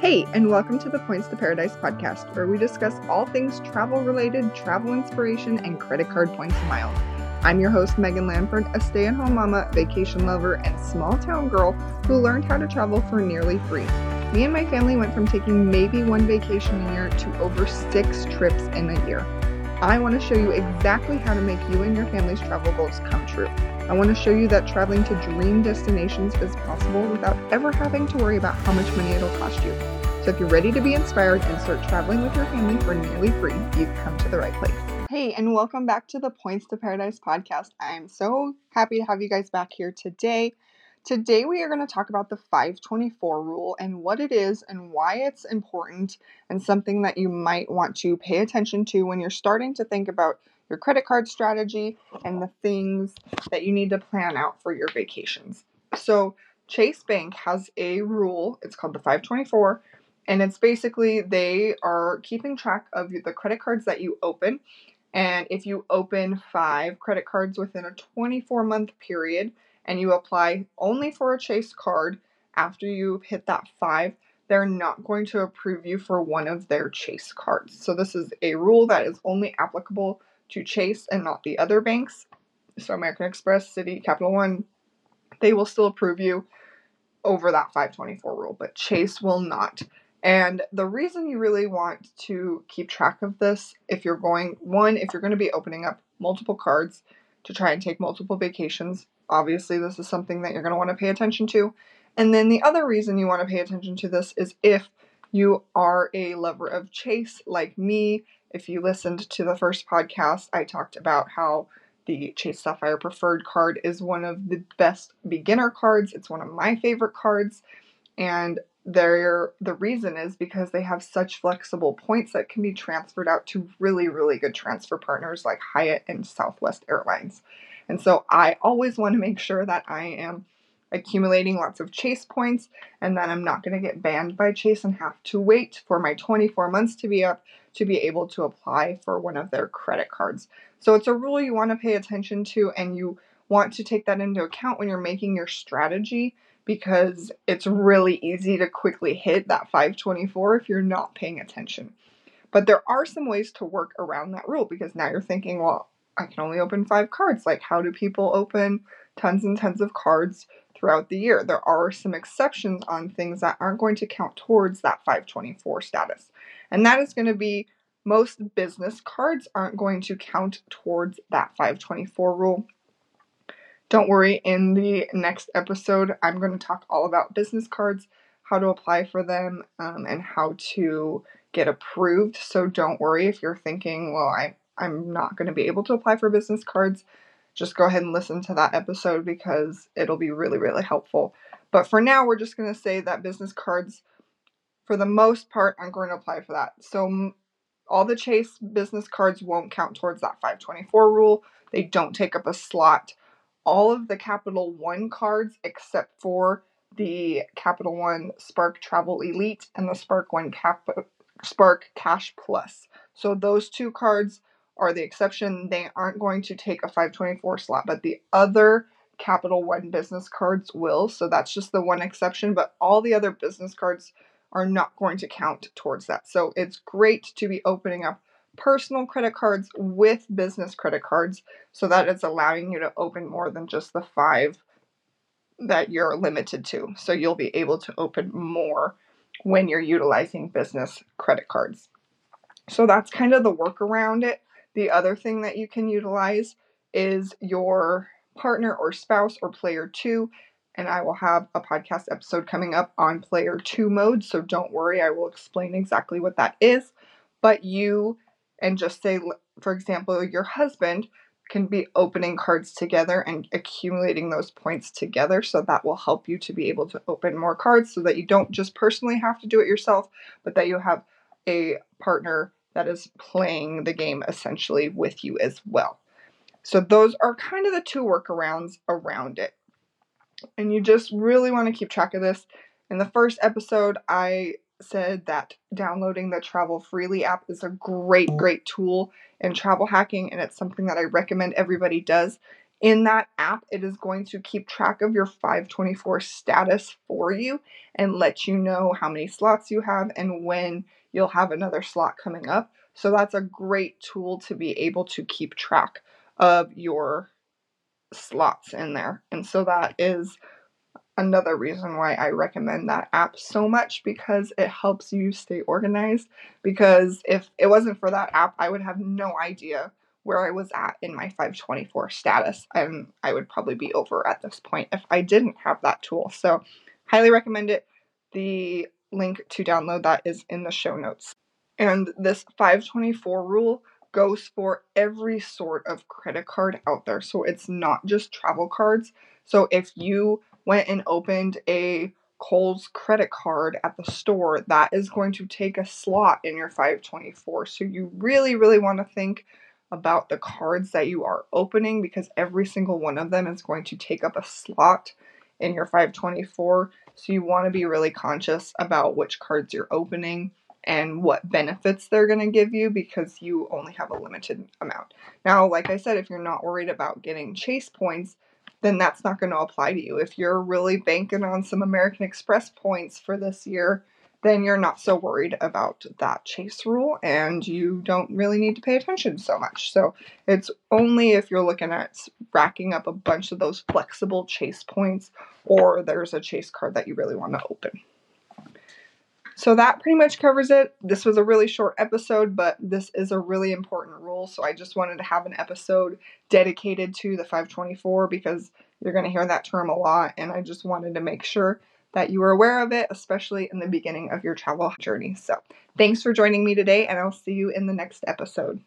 Hey, and welcome to the Points to Paradise podcast, where we discuss all things travel related, travel inspiration, and credit card points and miles. I'm your host, Megan Lanford, a stay at home mama, vacation lover, and small town girl who learned how to travel for nearly free. Me and my family went from taking maybe one vacation a year to over six trips in a year. I want to show you exactly how to make you and your family's travel goals come true. I want to show you that traveling to dream destinations is possible without ever having to worry about how much money it'll cost you. So if you're ready to be inspired and start traveling with your family for nearly free, you've come to the right place. Hey, and welcome back to the Points to Paradise podcast. I am so happy to have you guys back here today. Today, we are going to talk about the 524 rule and what it is and why it's important and something that you might want to pay attention to when you're starting to think about your credit card strategy and the things that you need to plan out for your vacations. So, Chase Bank has a rule, it's called the 524, and it's basically they are keeping track of the credit cards that you open. And if you open five credit cards within a 24 month period and you apply only for a Chase card after you've hit that five, they're not going to approve you for one of their Chase cards. So, this is a rule that is only applicable to Chase and not the other banks. So, American Express, Citi, Capital One, they will still approve you over that 524 rule, but Chase will not. And the reason you really want to keep track of this, if you're going, one, if you're going to be opening up multiple cards to try and take multiple vacations, obviously this is something that you're going to want to pay attention to. And then the other reason you want to pay attention to this is if you are a lover of Chase like me. If you listened to the first podcast, I talked about how the Chase Sapphire Preferred card is one of the best beginner cards. It's one of my favorite cards. And the reason is because they have such flexible points that can be transferred out to really really good transfer partners like Hyatt and Southwest Airlines. And so I always want to make sure that I am accumulating lots of Chase points and then I'm not going to get banned by Chase and have to wait for my 24 months to be up to be able to apply for one of their credit cards. So it's a rule you want to pay attention to and you want to take that into account when you're making your strategy because it's really easy to quickly hit that 524 if you're not paying attention. But there are some ways to work around that rule because now you're thinking, well, I can only open five cards. Like, how do people open tons and tons of cards throughout the year? There are some exceptions on things that aren't going to count towards that 524 status. And that is going to be most business cards aren't going to count towards that 524 rule. Don't worry, in the next episode, I'm going to talk all about business cards, how to apply for them, um, and how to get approved. So don't worry if you're thinking, well, I, I'm not going to be able to apply for business cards. Just go ahead and listen to that episode because it'll be really, really helpful. But for now, we're just going to say that business cards, for the most part, aren't going to apply for that. So all the Chase business cards won't count towards that 524 rule. They don't take up a slot all of the Capital One cards except for the Capital One Spark Travel Elite and the Spark One Cap Spark Cash Plus. So those two cards are the exception. They aren't going to take a 524 slot, but the other Capital One business cards will. So that's just the one exception, but all the other business cards are not going to count towards that. So it's great to be opening up personal credit cards with business credit cards so that it's allowing you to open more than just the five that you're limited to. So you'll be able to open more when you're utilizing business credit cards. So that's kind of the work around it. The other thing that you can utilize is your partner or spouse or player two. And I will have a podcast episode coming up on player two mode. So don't worry, I will explain exactly what that is. But you and just say, for example, your husband can be opening cards together and accumulating those points together. So that will help you to be able to open more cards so that you don't just personally have to do it yourself, but that you have a partner that is playing the game essentially with you as well. So those are kind of the two workarounds around it. And you just really want to keep track of this. In the first episode, I said that downloading the Travel Freely app is a great, great tool in travel hacking, and it's something that I recommend everybody does. In that app, it is going to keep track of your 524 status for you and let you know how many slots you have and when you'll have another slot coming up. So that's a great tool to be able to keep track of your slots in there. And so that is another reason why I recommend that app so much because it helps you stay organized. Because if it wasn't for that app, I would have no idea where I was at in my 524 status. And I would probably be over at this point if I didn't have that tool. So, highly recommend it. The link to download that is in the show notes. And this 524 rule goes for every sort of credit card out there. So it's not just travel cards. So if you went and opened a Kohl's credit card at the store, that is going to take a slot in your 524. So you really, really want to think about the cards that you are opening because every single one of them is going to take up a slot in your 524. So you want to be really conscious about which cards you're opening and what benefits they're going to give you because you only have a limited amount. Now, like I said, if you're not worried about getting chase points, then that's not going to apply to you. If you're really banking on some American Express points for this year, then you're not so worried about that chase rule and you don't really need to pay attention so much. So it's only if you're looking at racking up a bunch of those flexible chase points or there's a chase card that you really want to open. So that pretty much covers it. This was a really short episode, but this is a really important rule. So I just wanted to have an episode dedicated to the 524 because you're going to hear that term a lot. And I just wanted to make sure that you are aware of it, especially in the beginning of your travel journey. So thanks for joining me today, and I'll see you in the next episode.